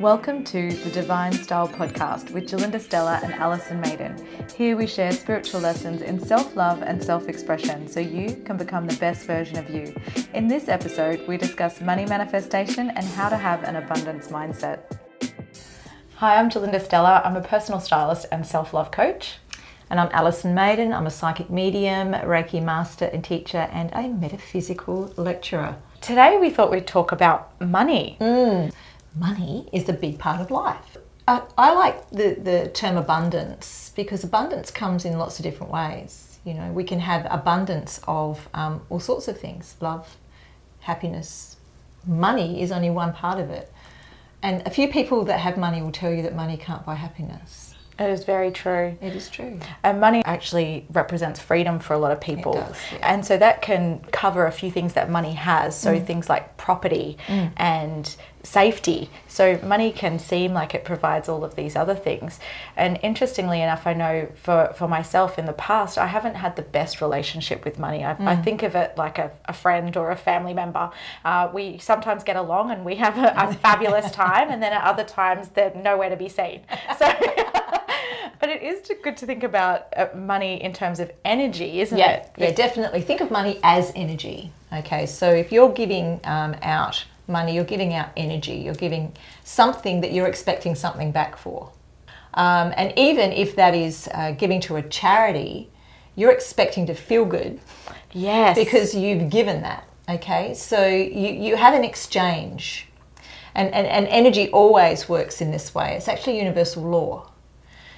Welcome to the Divine Style Podcast with Gerlinda Stella and Alison Maiden. Here we share spiritual lessons in self love and self expression so you can become the best version of you. In this episode, we discuss money manifestation and how to have an abundance mindset. Hi, I'm Gerlinda Stella. I'm a personal stylist and self love coach. And I'm Alison Maiden. I'm a psychic medium, Reiki master and teacher, and a metaphysical lecturer. Today, we thought we'd talk about money. Mm. Money is a big part of life. I, I like the, the term abundance because abundance comes in lots of different ways. You know, we can have abundance of um, all sorts of things love, happiness. Money is only one part of it. And a few people that have money will tell you that money can't buy happiness. It is very true. It is true. And money actually represents freedom for a lot of people. Does, yeah. And so that can cover a few things that money has. So mm. things like property mm. and safety. So money can seem like it provides all of these other things. And interestingly enough, I know for, for myself in the past, I haven't had the best relationship with money. I, mm. I think of it like a, a, friend or a family member. Uh, we sometimes get along and we have a, a fabulous time, and then at other times they're nowhere to be seen. So. but it is good to think about uh, money in terms of energy, isn't yeah, it? Yeah, definitely. Think of money as energy. Okay, so if you're giving um, out money, you're giving out energy, you're giving something that you're expecting something back for. Um, and even if that is uh, giving to a charity, you're expecting to feel good. Yes. Because you've given that. Okay, so you, you have an exchange. And, and, and energy always works in this way. It's actually universal law.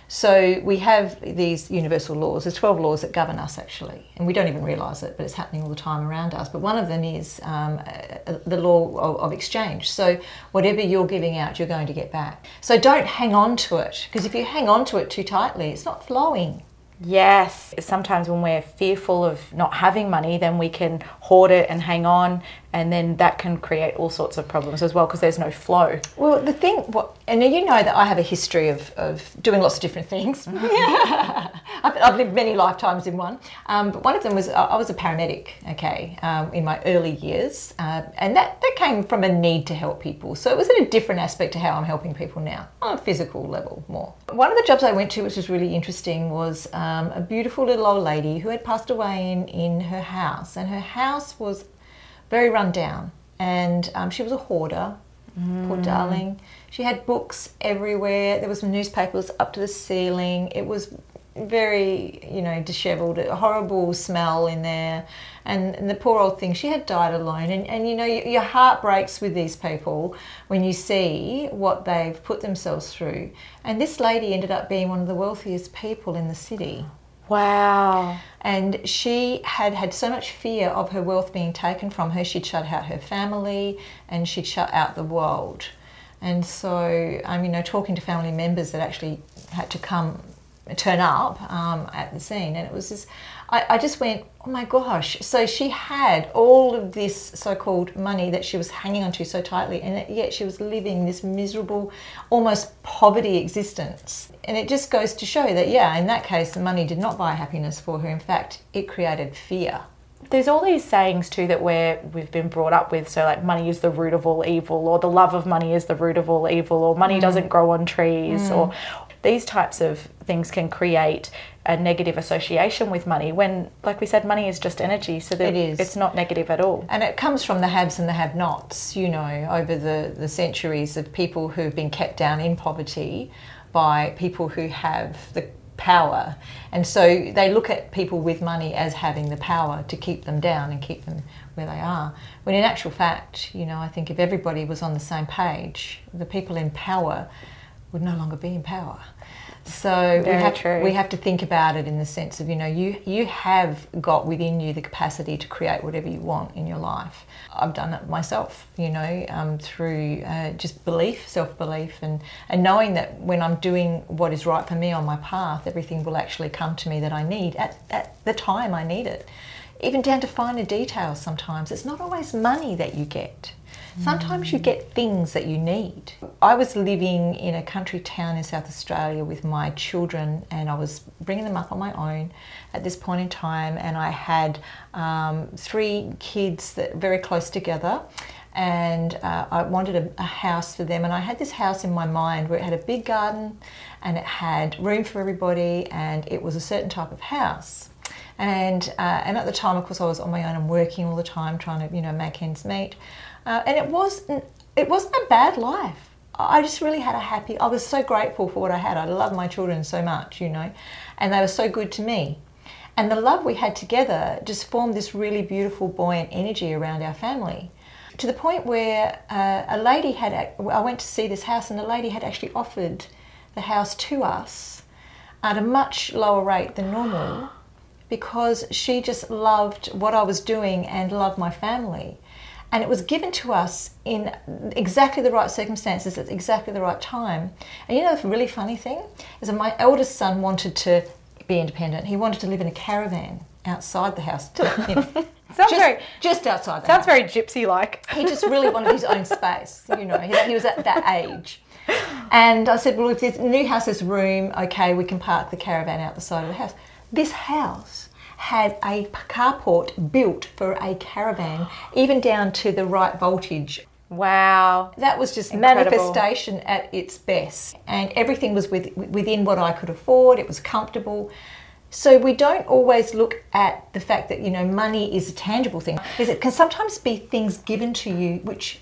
So we have these universal laws. There's 12 laws that govern us actually, and we don't even realise it, but it's happening all the time around us. But one of them is um, uh, the law of, of, exchange. So whatever you're giving out, you're going to get back. So don't hang on to it, because if you hang on to it too tightly, it's not flowing. Yes. Sometimes when we're fearful of not having money, then we can hoard it and hang on, and then that can create all sorts of problems as well because there's no flow. Well, the thing, what, and you know that I have a history of, of doing lots of different things. I've, I've, lived many lifetimes in one. Um, but one of them was I was a paramedic, okay, um, in my early years, uh, and that, that came from a need to help people. So it was at a different aspect to how I'm helping people now, on a physical level more. One of the jobs I went to, which was really interesting, was um, a beautiful little old lady who had passed away in, in her house, and her house was very run down. And um, she was a hoarder, mm. poor darling. She had books everywhere. There was newspapers up to the ceiling. It was very, you know, dishevelled, a horrible smell in there. And, and, the poor old thing, she had died alone. And, and you know, your heart breaks with these people when you see what they've put themselves through. And this lady ended up being one of the wealthiest people in the city. Wow. And she had had so much fear of her wealth being taken from her, she'd shut out her family and she'd shut out the world. And so, um, you know, talking to family members that actually had to come turn up um, at the scene, and it was just, I, I, just went, oh my gosh. So she had all of this so-called money that she was hanging onto so tightly, and yet she was living this miserable, almost poverty existence. And it just goes to show that, yeah, in that case, the money did not buy happiness for her. In fact, it created fear there's all these sayings too that we're we've been brought up with so like money is the root of all evil or the love of money is the root of all evil or money mm. doesn't grow on trees mm. or these types of things can create a negative association with money when like we said money is just energy so that it is. it's not negative at all. And it comes from the haves and the have nots you know over the the centuries of people who've been kept down in poverty by people who have the power. And so they look at people with money as having the power to keep them down and keep them where they are. When in actual fact you know i think if everybody was on the same page the people in power would no longer be in power so Very we have, true. we have to think about it in the sense of, you know, you, you have got within you the capacity to create whatever you want in your life. I've done it myself, you know, um, through uh, just belief, self belief, and, and knowing that when I'm doing what is right for me on my path, everything will actually come to me that I need at, at the time I need it. Even down to finer details sometimes. It's not always money that you get. Sometimes you get things that you need. I was living in a country town in South Australia with my children, and I was bringing them up on my own at this point in time. And I had um, three kids that very close together, and uh, I wanted a, a house for them. And I had this house in my mind where it had a big garden and it had room for everybody and it was a certain type of house. And, uh, and at the time, of course, I was on my own and working all the time, trying to, you know, make ends meet. Uh, and it wasn't, it wasn't a bad life. I just really had a happy, I was so grateful for what I had. I love my children so much, you know, and they were so good to me. And the love we had together just formed this really beautiful, buoyant energy around our family. To the point where uh, a lady had, I went to see this house, and the lady had actually offered the house to us at a much lower rate than normal because she just loved what I was doing and loved my family. And it was given to us in exactly the right circumstances at exactly the right time. And you know, the really funny thing is that my eldest son wanted to be independent. He wanted to live in a caravan outside the house. You know, Sounds just, very just outside the sounds house. very gypsy like. He just really wanted his own space. You know, he, he was at that age. And I said, well, if this new house has room, okay, we can park the caravan out the side of the house. This house had a carport built for a caravan, even down to the right voltage. Wow. That was just Incredible. manifestation at its best. And everything was with, within what I could afford, it was comfortable. So we don't always look at the fact that, you know, money is a tangible thing. Because it can sometimes be things given to you which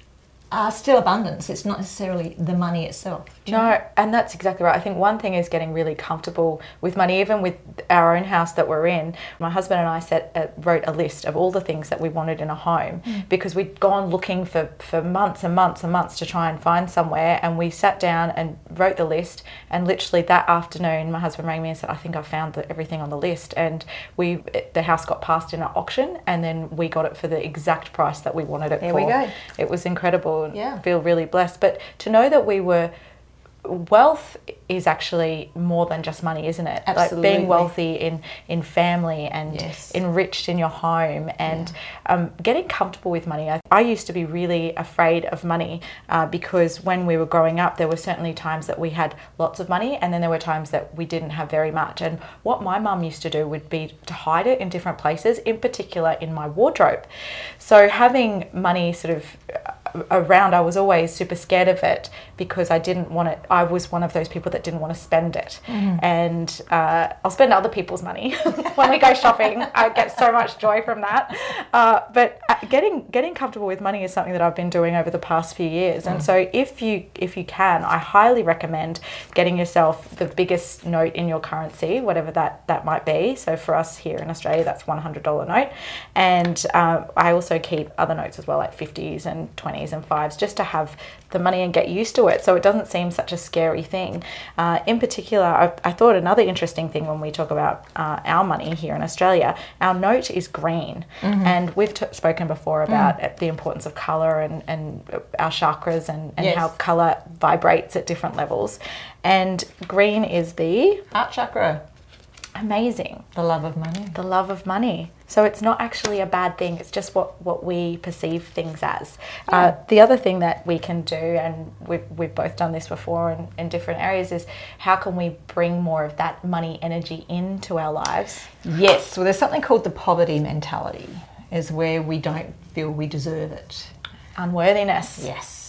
are still abundance. It's not necessarily the money itself. Do you know? No, and that's exactly right. I think one thing is getting really comfortable with money, even with our own house that we're in. My husband and I set uh, wrote a list of all the things that we wanted in a home because we'd gone looking for, for months and months and months to try and find somewhere. And we sat down and wrote the list. And literally that afternoon, my husband rang me and said, "I think I found the, everything on the list." And we the house got passed in an auction, and then we got it for the exact price that we wanted it There for. we go. It was incredible. Yeah. feel really blessed. But to know that we were wealth is actually more than just money, isn't it? Like Absolutely. being wealthy in in family and Yes. enriched in your home and um, getting comfortable with money. I, I used to be really afraid of money uh, because when we were growing up, there were certainly times that we had lots of money, and then there were times that we didn't have very much. And what my mum used to do would be to hide it in different places, in particular in my wardrobe. So having money sort of around, I was always super scared of it because I didn't want it. I was one of those people that didn't want to spend it, and uh, I'll spend other people's money when we go shopping. I get so much joy from that. Uh, but uh, getting getting comfortable with money is something that I've been doing over the past few years, and so if you if you can, I highly recommend getting yourself the biggest note in your currency, whatever that that might be. So for us here in Australia, that's one hundred dollar note, and uh, I also keep other notes as well, like fifties and twenties and fives, just to have the money and get used to it, so it doesn't seem such a scary thing. Uh, in particular, I, I thought another interesting thing when we talk about uh, our money here in Australia, our note is green, and we've t- spoken before about the importance of color and and our chakras and, and Yes. how color vibrates at different levels, and green is the Heart chakra, amazing the love of money. the love of money. So it's not actually a bad thing. It's just what, what we perceive things as. Uh, the other thing that we can do, and we've, we've both done this before in, in different areas, is how can we bring more of that money energy into our lives? Yes, well, there's something called the poverty mentality, is where we don't feel we deserve it. Unworthiness. Yes.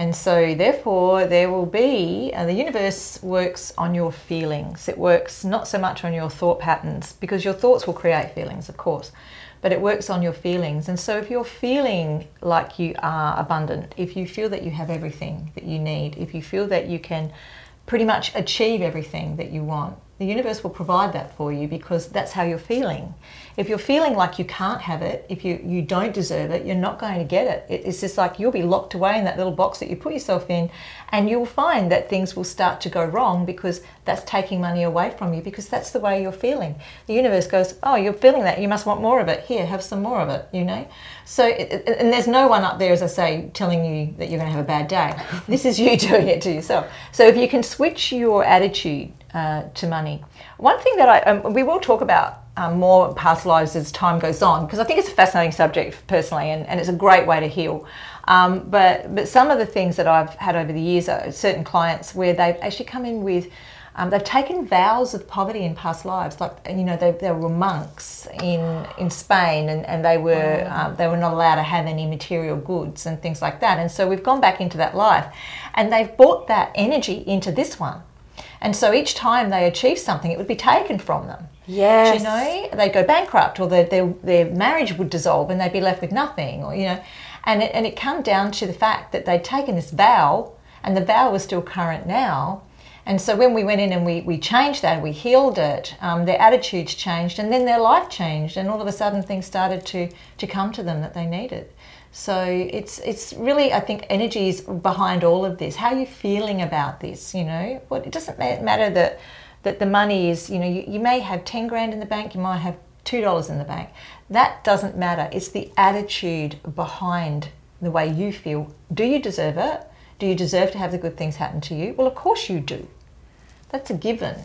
And so, therefore, there will be, uh, the universe works on your feelings. It works not so much on your thought patterns, because your thoughts will create feelings, of course, but it works on your feelings. And so, if you're feeling like you are abundant, if you feel that you have everything that you need, if you feel that you can pretty much achieve everything that you want, the universe will provide that for you because that's how you're feeling. If you're feeling like you can't have it, if you, you don't deserve it, you're not going to get it. it. It's just like you'll be locked away in that little box that you put yourself in, and you'll find that things will start to go wrong because that's taking money away from you because that's the way you're feeling. The universe goes, Oh, you're feeling that, you must want more of it. Here, have some more of it, you know? So, and there's no one up there, as I say, telling you that you're going to have a bad day. this is you doing it to yourself. So, if you can switch your attitude uh, to money. One thing that I, um, we will talk about um, more past lives as time goes on, because I think it's a fascinating subject personally, and, and it's a great way to heal. Um, but but some of the things that I've had over the years are certain clients where they've actually come in with Um, they've taken vows of poverty in past lives, like you know they, they were monks in in Spain, and, and they were um, they were not allowed to have any material goods and things like that. And so we've gone back into that life, and they've brought that energy into this one. And so each time they achieve something, it would be taken from them. Yes. You know, they'd go bankrupt, or their, their their marriage would dissolve, and they'd be left with nothing, or you know, and it, and it come down to the fact that they'd taken this vow, and the vow was still current now. And so when we went in and we, we changed that, we healed it, um, their attitudes changed, and then their life changed, and all of a sudden things started to, to come to them that they needed. So it's it's really I think energy is behind all of this. How are you feeling about this? You know, what it doesn't matter that that the money is. You know, you, you may have ten grand in the bank, you might have two dollars in the bank. That doesn't matter. It's the attitude behind the way you feel. Do you deserve it? Do you deserve to have the good things happen to you? Well, of course you do. That's a given.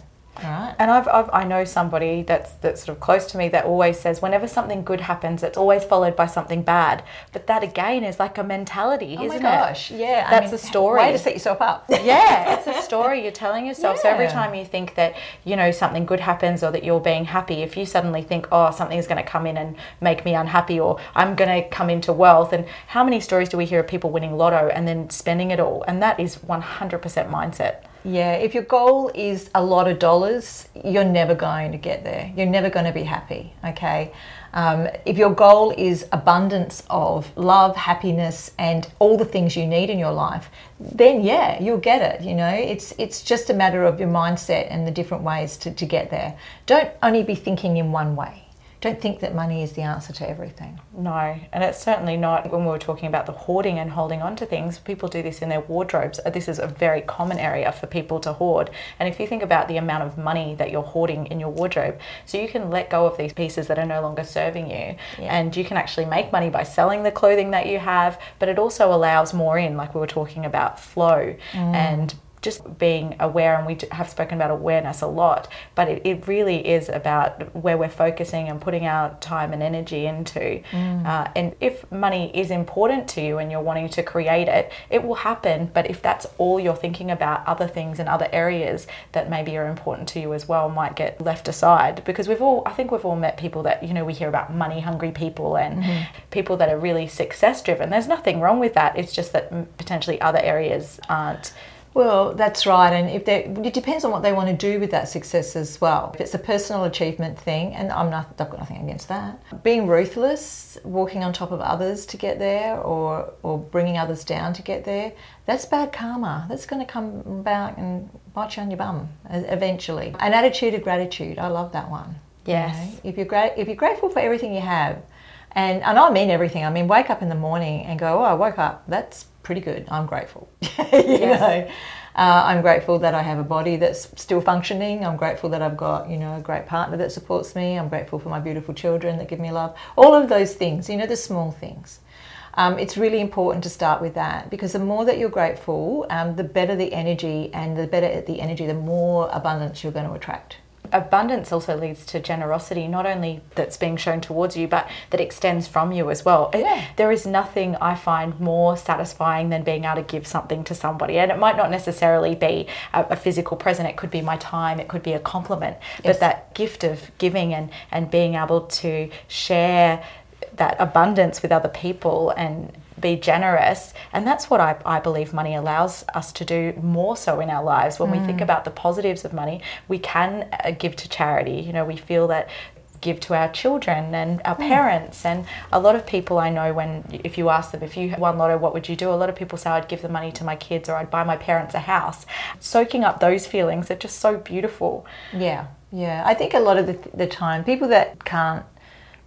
Right. And I've, I've I know somebody that's that's sort of close to me that always says whenever something good happens, it's always followed by something bad. But that again is like a mentality, Oh isn't my gosh, it? yeah. I That's mean, a story. Way to set yourself up. yeah, it's a story you're telling yourself. So every time you think that, you know, something good happens or that you're being happy, if you suddenly think, oh, something's going to come in and make me unhappy or I'm going to come into wealth. And how many stories do we hear of people winning lotto and then spending it all? And that is 100% mindset. Yeah, if your goal is a lot of dollars, you're never going to get there. You're never going to be happy, okay? Um, if your goal is abundance of love, happiness, and all the things you need in your life, then yeah, you'll get it. You know, it's it's just a matter of your mindset and the different ways to, to get there. Don't only be thinking in one way. Don't think that money is the answer to everything. No, and it's certainly not. When we were talking about the hoarding and holding on to things, people do this in their wardrobes. Uh, This is a very common area for people to hoard. And if you think about the amount of money that you're hoarding in your wardrobe, so you can let go of these pieces that are no longer serving you, and you can actually make money by selling the clothing that you have, but it also allows more in, like we were talking about flow and just being aware, and we have spoken about awareness a lot, but it, it really is about where we're focusing and putting our time and energy into. Uh, and if money is important to you and you're wanting to create it, it will happen. But if that's all you're thinking about, other things and other areas that maybe are important to you as well might get left aside. Because we've all, I think we've all met people that, you know, we hear about money hungry people and people that are really success driven. There's nothing wrong with that. It's just that mm, potentially other areas aren't. Well, that's right, and if they, it depends on what they want to do with that success as well. If it's a personal achievement thing, and I'm not, I've got nothing against that. Being ruthless, walking on top of others to get there, or or bringing others down to get there, that's bad karma. That's going to come back and bite you on your bum eventually. An attitude of gratitude, I love that one. you Yes. know. If you're great, if you're grateful for everything you have, and and I mean everything. I mean, wake up in the morning and go, oh, I woke up. That's pretty good. I'm grateful. you know, uh, I'm grateful that I have a body that's still functioning. I'm grateful that I've got you know a great partner that supports me. I'm grateful for my beautiful children that give me love. All of those things. You know, the small things. Um, it's really important to start with that because the more that you're grateful, um, the better the energy, and the better the energy, the more abundance you're going to attract. Abundance also leads to generosity not only that's being shown towards you but that extends from you as well. Yeah. there is nothing i find more satisfying than being able to give something to somebody. And it might not necessarily be a, a physical present. It could be my time. It could be a compliment. Yes. but that gift of giving and and being able to share that abundance with other people and be generous. And that's what I, I believe money allows us to do more so in our lives. When we think about the positives of money we can uh, give to charity. You know we feel that give to our children and our parents. And a lot of people I know when if you ask them if you won lotto what would you do? A lot of people say I'd give the money to my kids or I'd buy my parents a house. Soaking up those feelings are just so beautiful. Yeah, yeah. I think a lot of the, the time, people that can't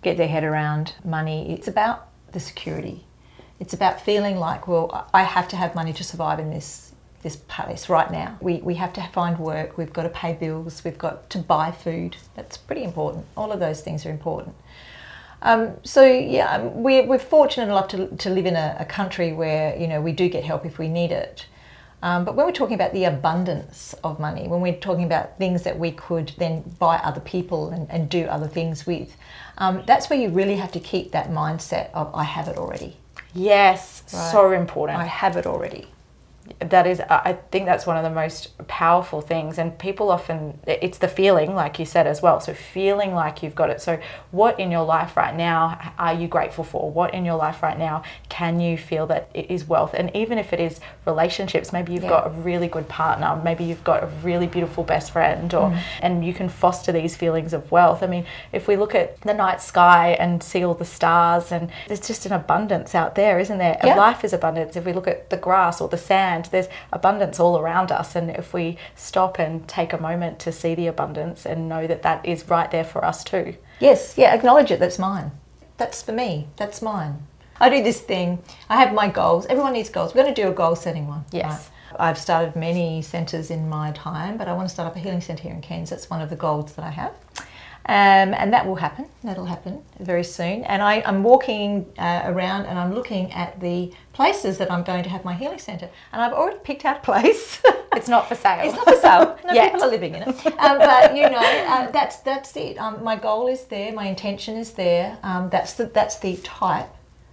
get their head around money, it's about the security. It's about feeling like, well, I have to have money to survive in this this place right now. We, we have to find work. We've got to pay bills. We've got to buy food. That's pretty important. All of those things are important. Um, so yeah, um, we're, we're fortunate enough to, to live in a, a country where you know we do get help if we need it. Um, but when we're talking about the abundance of money, when we're talking about things that we could then buy other people and, and do other things with, um, that's where you really have to keep that mindset of I have it already. Yes Right. so important I have it already. That is i think that's one of the most powerful things. And people often it's the feeling like you said as well. So feeling like you've got it. So what in your life right now are you grateful for? What in your life right now can you feel that it is wealth? And even if it is relationships maybe you've Yeah. got a really good partner. Maybe you've got a really beautiful best friend or Mm. and you can foster these feelings of wealth. I mean if we look at the night sky and see all the stars and there's just an abundance out there isn't there? Yeah. life is abundance. If we look at the grass or the sand there's abundance all around us and if we stop and take a moment to see the abundance and know that that is right there for us too Yes, yeah, acknowledge it. That's mine. That's for me. That's mine. I do this thing. I have my goals. Everyone needs goals. We're going to do a goal setting one. Yes. right? I've started many centres in my time, but I want to start up a healing centre here in Cairns. That's one of the goals that I have. Um, and that will happen. That'll happen very soon. And I, I'm walking uh, around and I'm looking at the places that I'm going to have my healing centre. And I've already picked out a place. it's not for sale It's not for sale. No Yet. people are living in it. Um, but you know, uh, that's that's it. Um, my goal is there. My intention is there. Um, that's the that's the type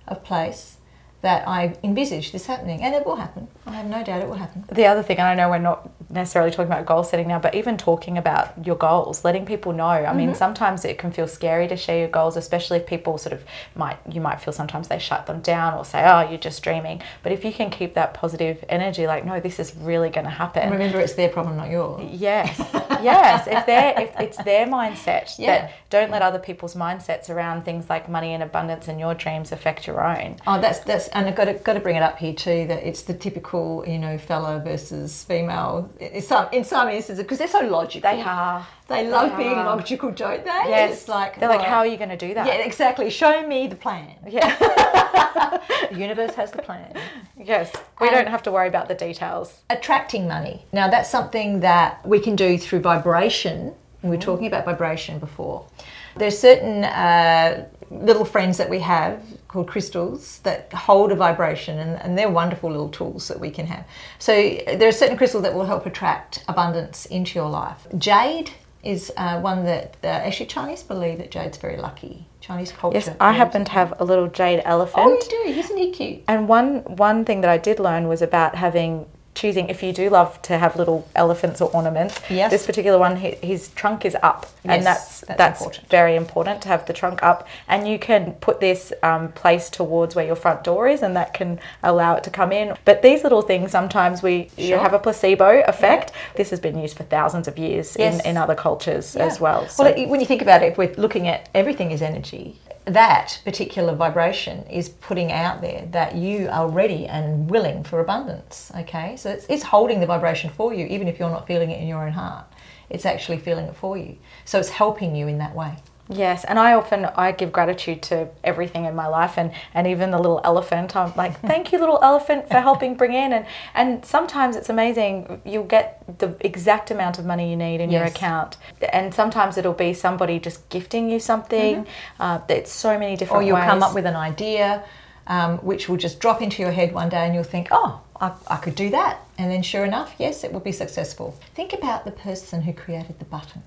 of place that I envisage this happening, and it will happen. I have no doubt it will happen. the other thing, and I know we're not necessarily talking about goal setting now, but even talking about your goals, letting people know. I Mm-hmm. mean, sometimes it can feel scary to share your goals, especially if people sort of might, you might feel sometimes they shut them down or say, oh, you're just dreaming. But if you can keep that positive energy, like, no, this is really going to happen. Remember, it's their problem, not yours. Yes, yes. If they're if it's their mindset Yeah. that don't let other people's mindsets around things like money and abundance and your dreams affect your own. Oh, that's that's, and I've got to got to bring it up here too. That it's the typical, you know, fella versus female. In some in some instances, because they're so logical. They are. They love They being are. logical, don't they? Yes. It's like they're like, how are you going to do that? Yeah, exactly. Show me the plan. Yeah. The universe has the plan. yes. We And- don't have to worry about the details. attracting money. Now, that's something that we can do through vibration. We were talking about vibration before. There's certain uh, little friends that we have called crystals that hold a vibration, and, and they're wonderful little tools that we can have. So, there are certain crystals that will help attract abundance into your life. Jade is uh, one that uh, actually Chinese believe that jade's very lucky. Chinese culture. Yes, I happen to have a little jade elephant. Oh, you do? Isn't he cute? And one one thing that I did learn was about having choosing if you do love to have little elephants or ornaments. Yes. This particular one, hi- his trunk is up, Yes, and that's that's that's, important. very important to have the trunk up. And you can put this um, place towards where your front door is, and that can allow it to come in. But these little things sometimes we you have a placebo effect. This has been used for thousands of years Yes. in, in other cultures Yeah. as well. So. Well, it- when you think about it, if we're looking at everything as energy, that particular vibration is putting out there that you are ready and willing for abundance. Okay, so it's, it's holding the vibration for you, even if you're not feeling it in your own heart. It's actually feeling it for you. So it's helping you in that way. Yes, and I often I give gratitude to everything in my life, and and even the little elephant. I'm like, thank you, little elephant, for helping bring in. And and sometimes it's amazing. You'll get the exact amount of money you need in your account, and sometimes it'll be somebody just gifting you something. Uh, it's so many different. Or you'll come up with an idea um, which will just drop into your head one day and you'll think, oh, I, I could do that. And then sure enough, yes, it will be successful. Think about the person who created the button.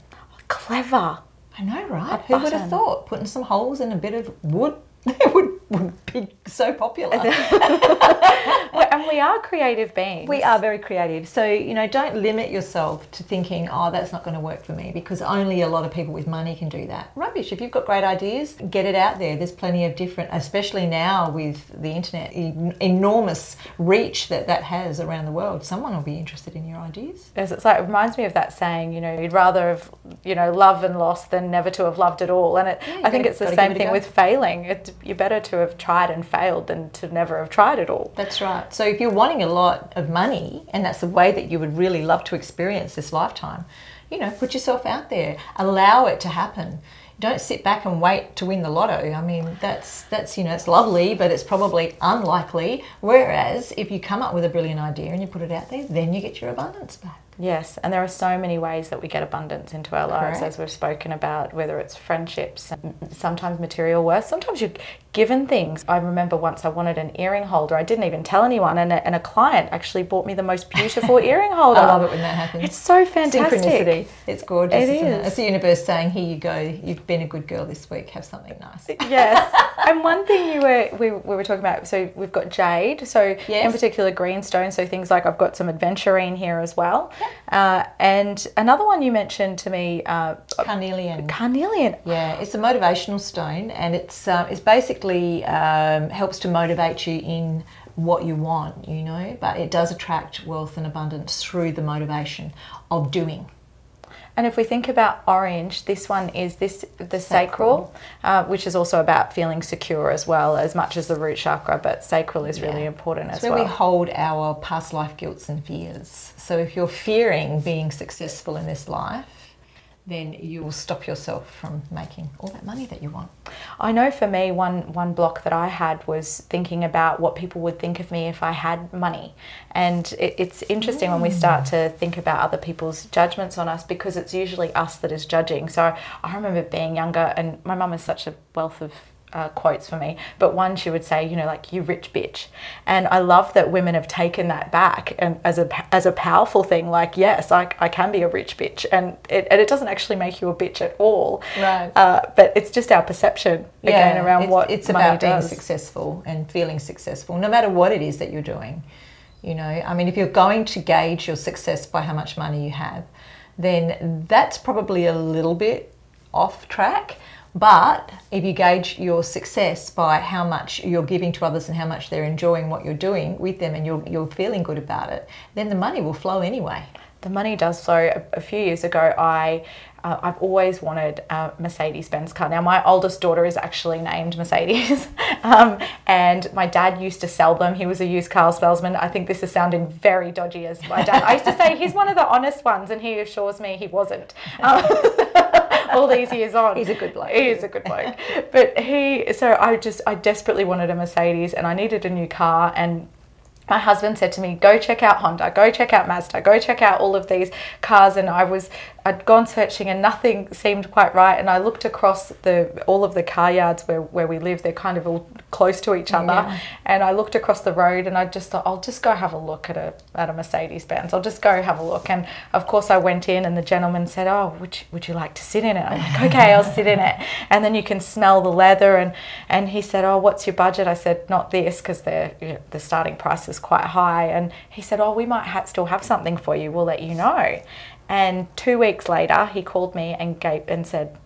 clever. I know, right? Who would have thought putting some holes in a bit of wood would, would be so popular? And we are creative beings. we are very creative. So, you know, don't limit yourself to thinking, oh, that's not going to work for me because only a lot of people with money can do that. Rubbish. If you've got great ideas, get it out there. There's plenty of different, especially now with the internet, en- enormous reach that that has around the world. Someone will be interested in your ideas. Yes, it's like it reminds me of that saying, you know, you'd rather have, you know, love and lost than never to have loved at all. And it, you I think gotta- it's the same it thing with failing. It, you're better to have tried and failed than to never have tried at all. That's right. So if you're wanting a lot of money and that's the way that you would really love to experience this lifetime, you know, put yourself out there. Allow it to happen. Don't sit back and wait to win the lotto. I mean, that's that's you know, it's lovely, but it's probably unlikely. Whereas if you come up with a brilliant idea and you put it out there, then you get your abundance back. Yes, and there are so many ways that we get abundance into our lives, Correct. as we've spoken about, whether it's friendships, sometimes material worth, sometimes you're given things. I remember once I wanted an earring holder. I didn't even tell anyone, and a, and a client actually bought me the most beautiful earring holder. I love it when that happens. It's so fantastic. Synchronicity. It's gorgeous. It isn't is. It's the universe saying, "Here you go. You've been a good girl this week. Have something nice." yes. And one thing you were we, we were talking about, so we've got jade, so in Yes. particular greenstone, so things like I've got some adventurine here as well. Uh, and another one you mentioned to me, uh, Carnelian. carnelian. Yeah, it's a motivational stone, and it's uh, it's basically um, helps to motivate you in what you want, you know. But it does attract wealth and abundance through the motivation of doing. And if we think about orange, this one is this the sacral, uh, which is also about feeling secure as well, as much as the root chakra. But sacral is really important It's as where well. we hold our past life guilts and fears. So if you're fearing being successful in this life, then you will stop yourself from making all that money that you want. I know for me, one one block that I had was thinking about what people would think of me if I had money, and it, it's interesting when we mm. start to think about other people's judgments on us because it's usually us that is judging. So I remember being younger, and my mum is such a wealth of uh, quotes for me, but one she would say, you know, like "you rich bitch," and I love that women have taken that back and as a as a powerful thing. Like, yes, I, I can be a rich bitch, and it and it doesn't actually make you a bitch at all, Right. Uh, but it's just our perception again around it's, what it's money about being does. successful and feeling successful, no matter what it is that you're doing. You know, I mean, if you're going to gauge your success by how much money you have, then that's probably a little bit off track. But if you gauge your success by how much you're giving to others and how much they're enjoying what you're doing with them and you're, you're feeling good about it, then the money will flow anyway. The money does flow. A, few years ago, I uh, I've always wanted a Mercedes Benz car. Now my oldest daughter is actually named Mercedes, um, and my dad used to sell them. He was a used car salesman. I think this is sounding very dodgy as my dad. I used to say he's one of the honest ones, and he assures me he wasn't. Um, all these years on, He's a good bloke. He is a good bloke. but he, so I just, I desperately wanted a Mercedes, and I needed a new car, and my husband said to me, "Go check out Honda, go check out Mazda, go check out all of these cars." And I was, I'd gone searching, and nothing seemed quite right. And I looked across the all of the car yards where, where we live. They're kind of all close to each other. Yeah. And I looked across the road, and I just thought, I'll just go have a look at a at a Mercedes Benz. I'll just go have a look. And of course, I went in, and the gentleman said, "Oh, would you, would you like to sit in it?" I'm like, "Okay, I'll sit in it." And then you can smell the leather, and and he said, "Oh, what's your budget?" I said, "Not this, because the you know, the starting price is quite high." And he said, "Oh, we might ha- still have something for you. We'll let you know." And two weeks later, he called me and gave and said.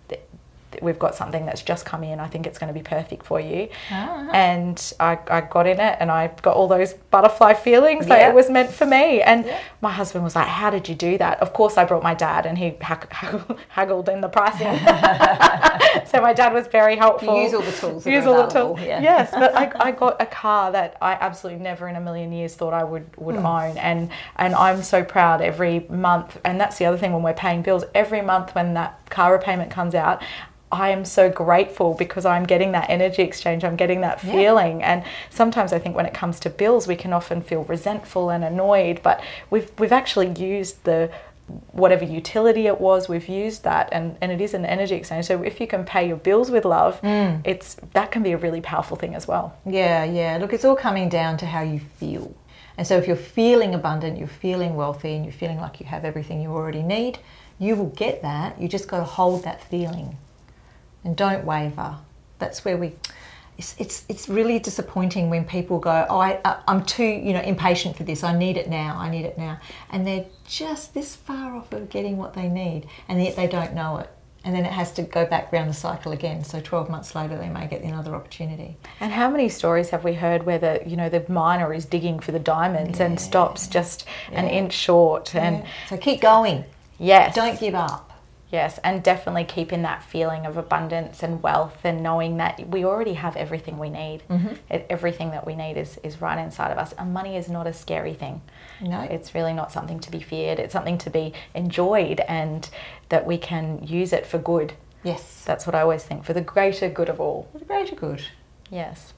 We've got something that's just come in. I think it's going to be perfect for you. Ah. And I, I got in it and I got all those butterfly feelings Yeah. it was meant for me. And my husband was like, How did you do that? Of course, I brought my dad and he hag- haggled, haggled in the pricing. so my dad was very helpful. use all the tools Use all the tools. yeah. Yes, but I, I got a car that I absolutely never in a million years thought I would, would Hmm. own. And, and I'm so proud every month. And that's the other thing when we're paying bills, every month when that car repayment comes out, I am so grateful because I'm getting that energy exchange, I'm getting that Yeah. feeling. And sometimes I think when it comes to bills, we can often feel resentful and annoyed, but we've we've actually used the whatever utility it was, we've used that and, and it is an energy exchange. So if you can pay your bills with love, mm. it's that can be a really powerful thing as well. Yeah, yeah. Look, it's all coming down to how you feel. And so if you're feeling abundant, you're feeling wealthy, and you're feeling like you have everything you already need, you will get that. You just got to hold that feeling and don't waver. That's where we. It's, it's, it's really disappointing when people go, oh, I, I- I'm too you know impatient for this. I need it now. I need it now, and they're just this far off of getting what they need, and yet they don't know it. And then it has to go back round the cycle again. So 12 months later, they may get another opportunity. And how many stories have we heard where the you know the miner is digging for the diamonds and stops just an inch short and Yeah. So keep going. Yes Don't give up. Yes, and definitely keeping that feeling of abundance and wealth and knowing that we already have everything we need. Mm-hmm. Everything that we need is, is right inside of us. And money is not a scary thing. No. It's really not something to be feared. It's something to be enjoyed and that we can use it for good. Yes. That's what I always think, for the greater good of all. The greater good. Yes.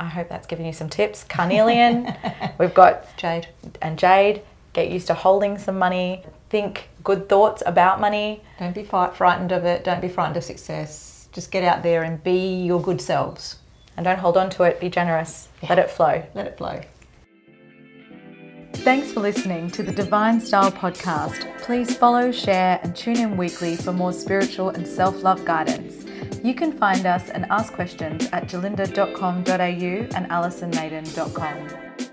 I hope that's given you some tips. Carnelian, we've got Jade. and jade, get used to holding some money, think good thoughts about money. Don't be frightened of it. Don't be frightened of success. Just get out there and be your good selves. And don't hold on to it, be generous, let it flow. Let it flow. Thanks for listening to the Divine Style podcast. Please follow, share, and tune in weekly for more spiritual and self love guidance. You can find us and ask questions at gerlinda.com.au and alisonmaiden.com.